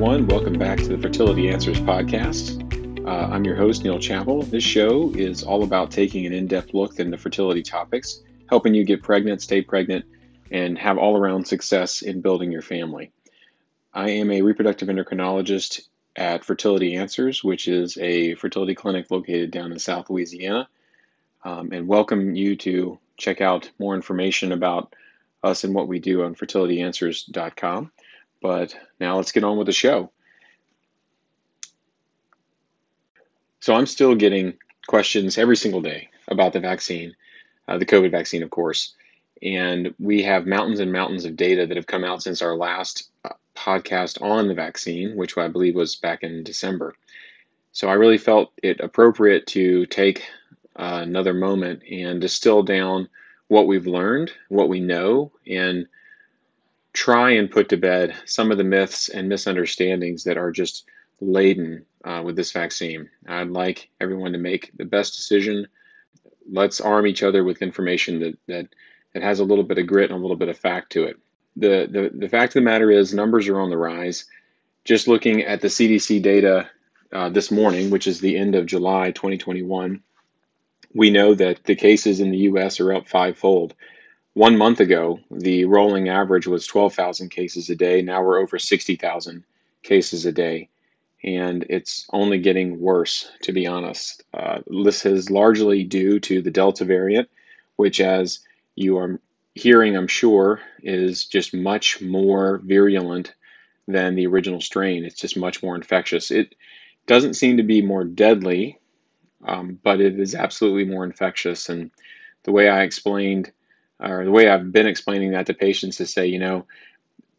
everyone. Welcome back to the Fertility Answers podcast. Uh, I'm your host, Neil Chappell. This show is all about taking an in depth look into fertility topics, helping you get pregnant, stay pregnant, and have all around success in building your family. I am a reproductive endocrinologist at Fertility Answers, which is a fertility clinic located down in South Louisiana, um, and welcome you to check out more information about us and what we do on fertilityanswers.com. But now let's get on with the show. So I'm still getting questions every single day about the vaccine, uh, the COVID vaccine, of course. And we have mountains and mountains of data that have come out since our last uh, podcast on the vaccine, which I believe was back in December. So I really felt it appropriate to take uh, another moment and distill down what we've learned, what we know, and try and put to bed some of the myths and misunderstandings that are just laden uh, with this vaccine. I'd like everyone to make the best decision. Let's arm each other with information that, that, that has a little bit of grit and a little bit of fact to it. The, the, the fact of the matter is, numbers are on the rise. Just looking at the CDC data uh, this morning, which is the end of July 2021, we know that the cases in the US are up fivefold. One month ago, the rolling average was 12,000 cases a day. Now we're over 60,000 cases a day. And it's only getting worse, to be honest. Uh, this is largely due to the Delta variant, which, as you are hearing, I'm sure, is just much more virulent than the original strain. It's just much more infectious. It doesn't seem to be more deadly, um, but it is absolutely more infectious. And the way I explained, or the way I've been explaining that to patients is say, you know,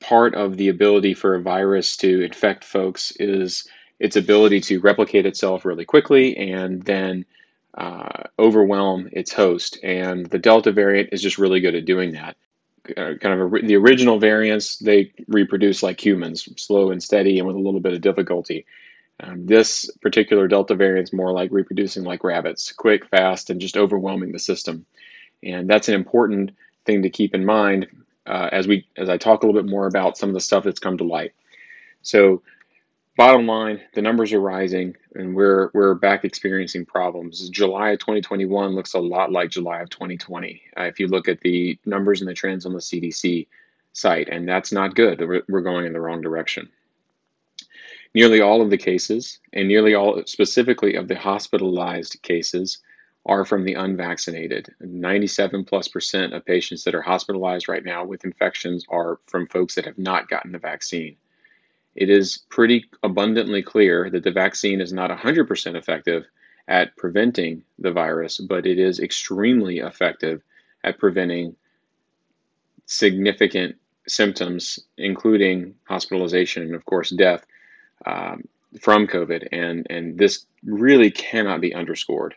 part of the ability for a virus to infect folks is its ability to replicate itself really quickly and then uh, overwhelm its host. And the Delta variant is just really good at doing that. Uh, kind of a, the original variants, they reproduce like humans, slow and steady and with a little bit of difficulty. Um, this particular Delta variant is more like reproducing like rabbits, quick, fast, and just overwhelming the system. And that's an important thing to keep in mind uh, as we as I talk a little bit more about some of the stuff that's come to light. So, bottom line, the numbers are rising, and we're we're back experiencing problems. July of 2021 looks a lot like July of 2020 uh, if you look at the numbers and the trends on the CDC site, and that's not good. We're going in the wrong direction. Nearly all of the cases, and nearly all specifically of the hospitalized cases, are from the unvaccinated. 97 plus percent of patients that are hospitalized right now with infections are from folks that have not gotten the vaccine. It is pretty abundantly clear that the vaccine is not 100% effective at preventing the virus, but it is extremely effective at preventing significant symptoms, including hospitalization and, of course, death um, from COVID, and and this really cannot be underscored.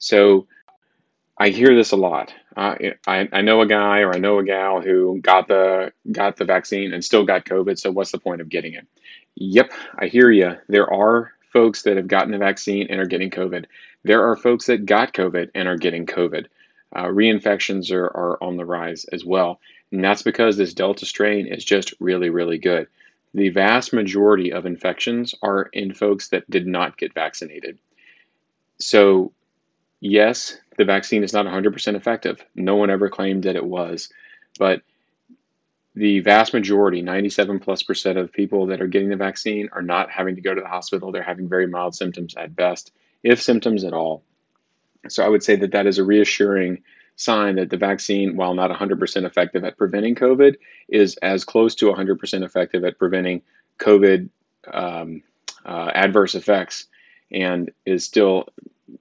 So I hear this a lot. I, I know a guy or I know a gal who got the got the vaccine and still got COVID. So what's the point of getting it? Yep, I hear you. There are folks that have gotten the vaccine and are getting COVID. There are folks that got COVID and are getting COVID. Uh, reinfections are, are on the rise as well. And that's because this Delta strain is just really, really good. The vast majority of infections are in folks that did not get vaccinated. So, yes, the vaccine is not 100% effective. No one ever claimed that it was. But the vast majority, 97 plus percent of people that are getting the vaccine, are not having to go to the hospital. They're having very mild symptoms at best, if symptoms at all. So, I would say that that is a reassuring sign that the vaccine, while not 100% effective at preventing COVID, is as close to 100% effective at preventing COVID um, uh, adverse effects and is still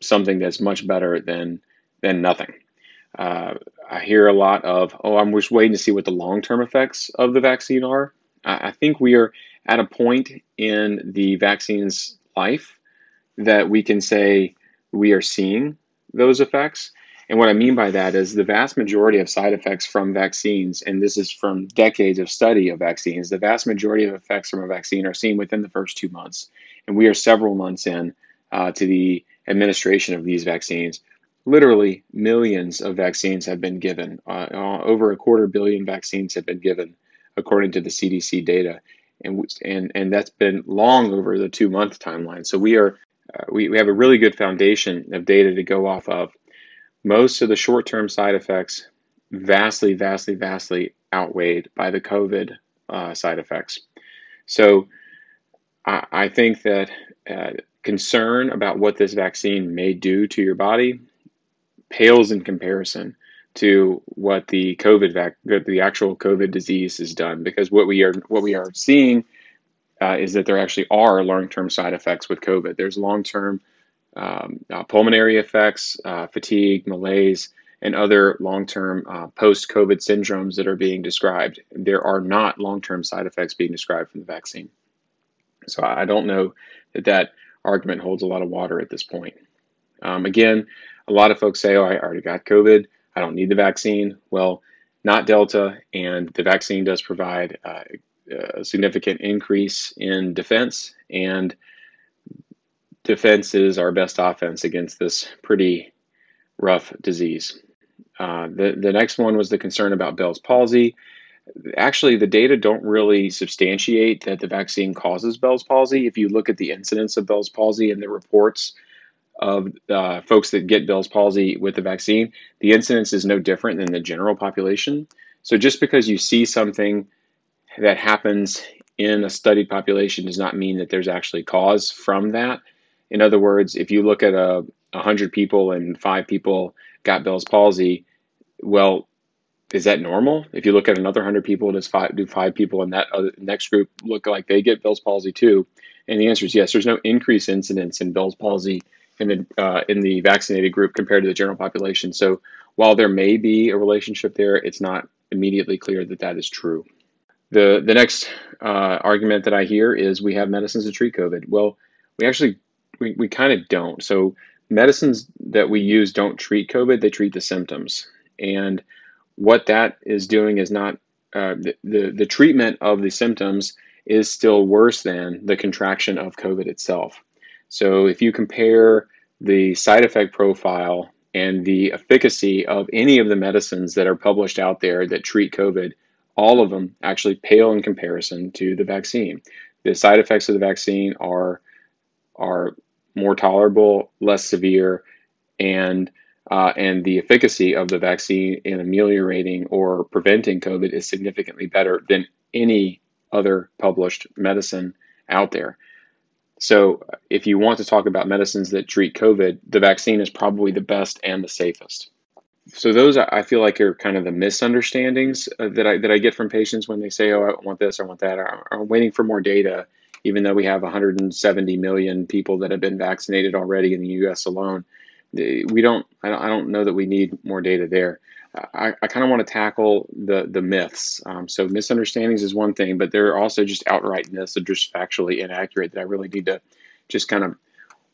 something that's much better than than nothing. Uh, I hear a lot of, oh, I'm just waiting to see what the long term effects of the vaccine are. I, I think we are at a point in the vaccine's life that we can say we are seeing those effects. And what I mean by that is the vast majority of side effects from vaccines, and this is from decades of study of vaccines, the vast majority of effects from a vaccine are seen within the first two months. And we are several months in uh, to the administration of these vaccines. Literally, millions of vaccines have been given. Uh, uh over a quarter billion vaccines have been given, according to the CDC data. and and and that's been long over the two month timeline. So we are uh, we, we have a really good foundation of data to go off of. Most of the short term side effects vastly, vastly, vastly outweighed by the COVID uh, side effects. So I, I think that uh, concern about what this vaccine may do to your body pales in comparison to what the COVID vac- the actual COVID disease has done. Because what we are what we are seeing uh, is that there actually are long term side effects with COVID. There's long term um, uh, pulmonary effects, uh, fatigue, malaise, and other long term uh, post COVID syndromes that are being described. There are not long term side effects being described from the vaccine. So I don't know that that argument holds a lot of water at this point. Um, again, a lot of folks say, oh, I already got COVID. I don't need the vaccine. Well, not Delta, and the vaccine does provide uh, a significant increase in defense, and defense is our best offense against this pretty rough disease. Uh, the, the next one was the concern about Bell's palsy. Actually, the data don't really substantiate that the vaccine causes Bell's palsy. If you look at the incidence of Bell's palsy and the reports of uh, folks that get Bell's palsy with the vaccine, the incidence is no different than the general population. So just because you see something that happens in a studied population does not mean that there's actually cause from that. In other words, if you look at a 100 people and five people got Bell's palsy, well, is that normal? If you look at another 100 people, does five, do five people in that other, next group look like they get Bell's palsy too? And the answer is yes. There's no increased incidence in Bell's palsy in the uh, in the vaccinated group compared to the general population. So while there may be a relationship there, it's not immediately clear that that is true. The the next uh, argument that I hear is we have medicines to treat COVID. Well, we actually we, we kind of don't. So medicines that we use don't treat COVID; they treat the symptoms. And what that is doing is not uh, the, the the treatment of the symptoms is still worse than the contraction of COVID itself. So if you compare the side effect profile and the efficacy of any of the medicines that are published out there that treat COVID, all of them actually pale in comparison to the vaccine. The side effects of the vaccine are are more tolerable, less severe, and uh, and the efficacy of the vaccine in ameliorating or preventing COVID is significantly better than any other published medicine out there. So, if you want to talk about medicines that treat COVID, the vaccine is probably the best and the safest. So, those I feel like are kind of the misunderstandings uh, that I that I get from patients when they say, "Oh, I want this, I want that," I'm waiting for more data. Even though we have 170 million people that have been vaccinated already in the U.S. alone, we don't. I don't know that we need more data there. I, I kind of want to tackle the the myths. Um, so misunderstandings is one thing, but there are also just outright myths that are just factually inaccurate that I really need to just kind of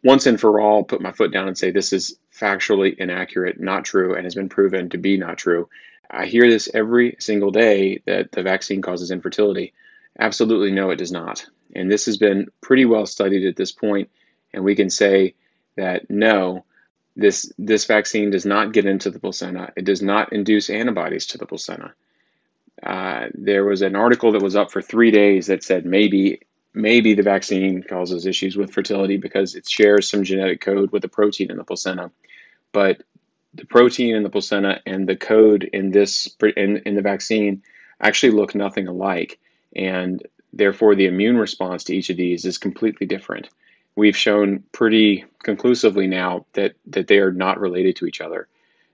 once and for all put my foot down and say this is factually inaccurate, not true, and has been proven to be not true. I hear this every single day that the vaccine causes infertility. Absolutely no, it does not. And this has been pretty well studied at this point, and we can say that no, this, this vaccine does not get into the placenta. It does not induce antibodies to the placenta. Uh, there was an article that was up for three days that said maybe maybe the vaccine causes issues with fertility because it shares some genetic code with the protein in the placenta. But the protein in the placenta and the code in this in, in the vaccine actually look nothing alike, and therefore the immune response to each of these is completely different we've shown pretty conclusively now that that they are not related to each other.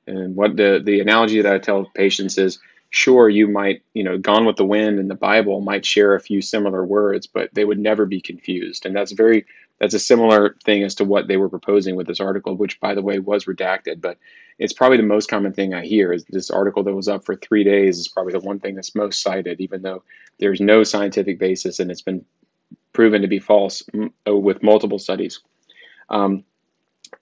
And what the the analogy that I tell patients is, sure, you might you know, Gone with the Wind and the Bible might share a few similar words, but they would never be confused. And that's very that's a similar thing as to what they were proposing with this article, which by the way was redacted, but it's probably the most common thing I hear is this article that was up for three days is probably the one thing that's most cited, even though there's no scientific basis and it's been proven to be false uh, with multiple studies. Um,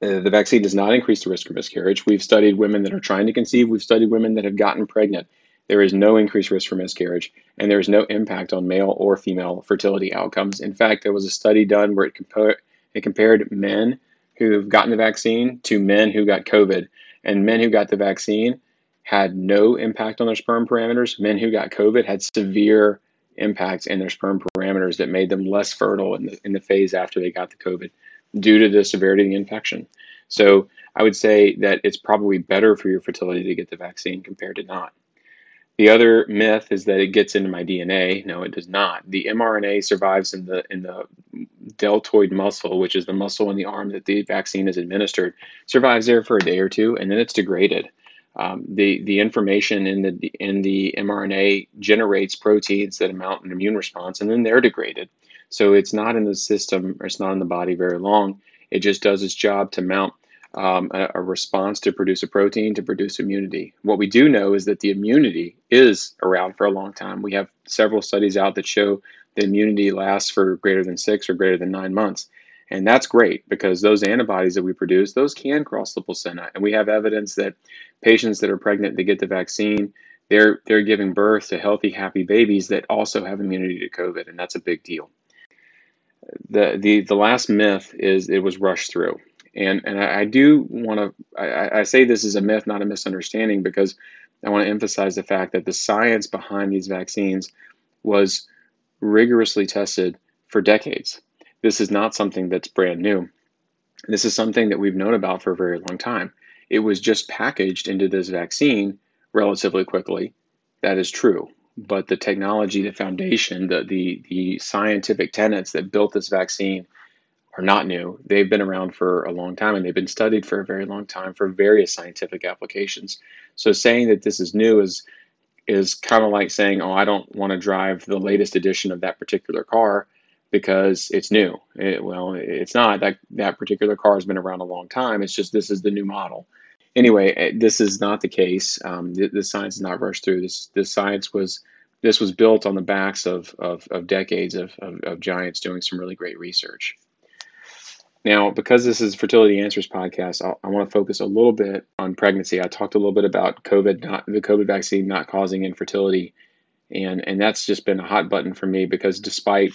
uh, the vaccine does not increase the risk of miscarriage. We've studied women that are trying to conceive. We've studied women that have gotten pregnant. There is no increased risk for miscarriage, and there is no impact on male or female fertility outcomes. In fact, there was a study done where it, compa- it compared men who've gotten the vaccine to men who got COVID, and men who got the vaccine had no impact on their sperm parameters. Men who got COVID had severe impacts in their sperm parameters that made them less fertile in the, in the phase after they got the COVID due to the severity of the infection. So I would say that it's probably better for your fertility to get the vaccine compared to not. The other myth is that it gets into my DNA. No, it does not. The mRNA survives in the in the deltoid muscle, which is the muscle in the arm that the vaccine is administered, survives there for a day or two, and then it's degraded. Um, the the information in the in the mRNA generates proteins that mount an immune response, and then they're degraded. So it's not in the system or it's not in the body very long. It just does its job to mount um, a, a, response to produce a protein to produce immunity. What we do know is that the immunity is around for a long time. We have several studies out that show the immunity lasts for greater than six or greater than nine months. And that's great because those antibodies that we produce, those can cross the placenta. And we have evidence that patients that are pregnant, they get the vaccine, they're, they're giving birth to healthy, happy babies that also have immunity to COVID. And that's a big deal. The, the, the last myth is it was rushed through. And, and I, I do want to, I, I say this is a myth, not a misunderstanding, because I want to emphasize the fact that the science behind these vaccines was rigorously tested for decades. This is not something that's brand new. This is something that we've known about for a very long time. It was just packaged into this vaccine relatively quickly. That is true. But the technology, the foundation, the, the, the scientific tenets that built this vaccine are not new. They've been around for a long time and they've been studied for a very long time for various scientific applications. So saying that this is new is is kind of like saying, "Oh, I don't want to drive the latest edition of that particular car because it's new." It, well, it's not. That that particular car has been around a long time. It's just this is the new model. Anyway, eh, this is not the case. Um, the, the, science is not rushed through. This this science was this was built on the backs of of, of decades of, of, of giants doing some really great research. Now, because this is Fertility Answers podcast, I'll, i want to focus a little bit on pregnancy. I talked a little bit about COVID, not the COVID vaccine not causing infertility, and and that's just been a hot button for me because despite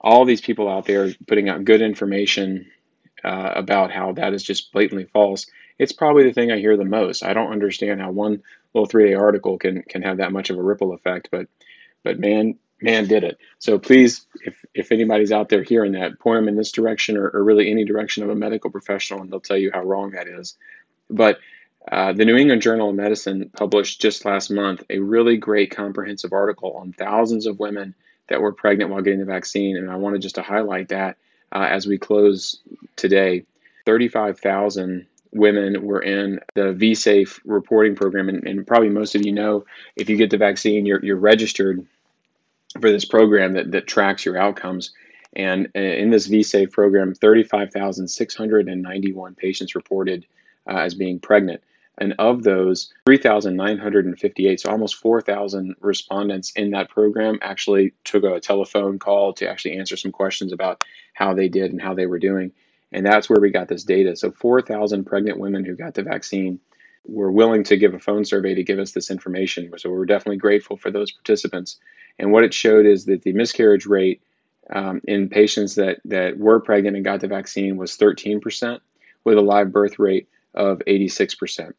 all these people out there putting out good information uh, about how that is just blatantly false, it's probably the thing I hear the most. I don't understand how one little three-day article can can have that much of a ripple effect, but but man, man did it. So please, if, if anybody's out there hearing that, point them in this direction or, or really any direction of a medical professional, and they'll tell you how wrong that is. But uh, the New England Journal of Medicine published just last month a really great comprehensive article on thousands of women that were pregnant while getting the vaccine, and I wanted just to highlight that uh, as we close today. 35,000 women were in the VSafe reporting program, and, and, probably most of you know if you get the vaccine, you're, you're registered for this program that, that tracks your outcomes. And uh, in this VSafe program, 35,691 patients reported uh, as being pregnant. And of those, 3,958, so almost 4,000 respondents in that program actually took a telephone call to actually answer some questions about how they did and how they were doing. And that's where we got this data. So 4,000 pregnant women who got the vaccine were willing to give a phone survey to give us this information. So we're definitely grateful for those participants. And what it showed is that the miscarriage rate um, in patients that, that were pregnant and got the vaccine was 13%, with a live birth rate of 86%.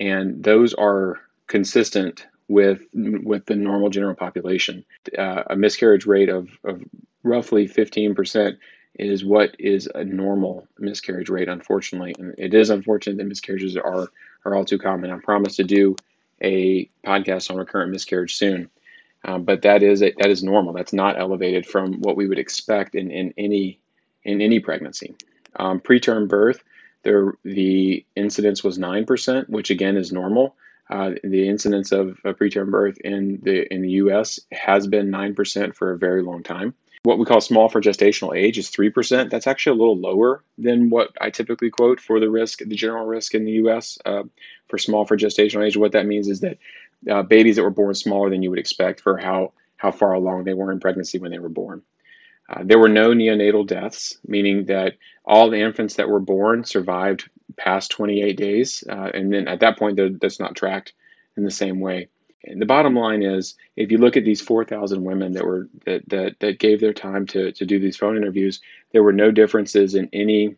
And those are consistent with, with the normal general population. Uh, a miscarriage rate of, of roughly 15% is what is a normal miscarriage rate, unfortunately. And it is unfortunate that miscarriages are, are all too common. I promise to do a podcast on recurrent miscarriage soon. Um, but that is a, that is normal. That's not elevated from what we would expect in, in any in any pregnancy. Um, preterm birth, there the incidence was nine percent, which again is normal. Uh, the incidence of, of preterm birth in the in the U.S. has been nine percent for a very long time. What we call small for gestational age is 3%. That's actually a little lower than what I typically quote for the risk, the general risk in the US uh, for small for gestational age. What that means is that uh, babies that were born smaller than you would expect for how, how far along they were in pregnancy when they were born. Uh, there were no neonatal deaths, meaning that all the infants that were born survived past 28 days. Uh, and then at that point, that's not tracked in the same way. And the bottom line is, if you look at these 4,000 women that were that, that that gave their time to to do these phone interviews, there were no differences in any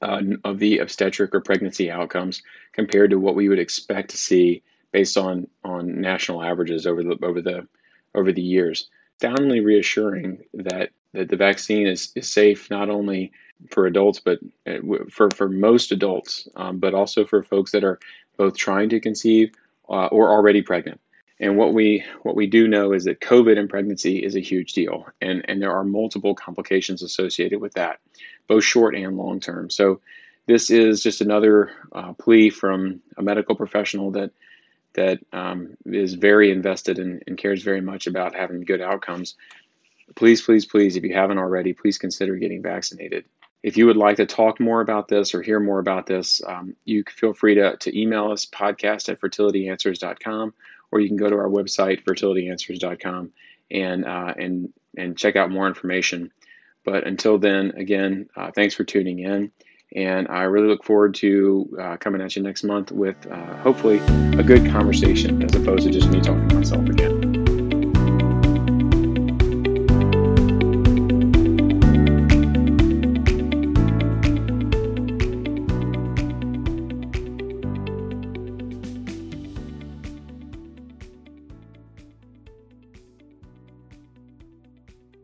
uh, of the obstetric or pregnancy outcomes compared to what we would expect to see based on on national averages over the over the over the years. Soundly reassuring that, that the vaccine is, is safe not only for adults, but uh, for, for most adults, um, but also for folks that are both trying to conceive uh, or already pregnant. And what we what we do know is that COVID and pregnancy is a huge deal, and and there are multiple complications associated with that, both short and long term. So this is just another uh, plea from a medical professional that that um, is very invested in, and cares very much about having good outcomes. Please, please, please, if you haven't already, please consider getting vaccinated. If you would like to talk more about this or hear more about this, um, you feel free to, to email us podcast at fertilityanswers.com or you can go to our website fertilityanswers.com and uh, and and check out more information. But until then, again, uh, thanks for tuning in. And I really look forward to uh, coming at you next month with uh, hopefully a good conversation as opposed to just me talking to myself again.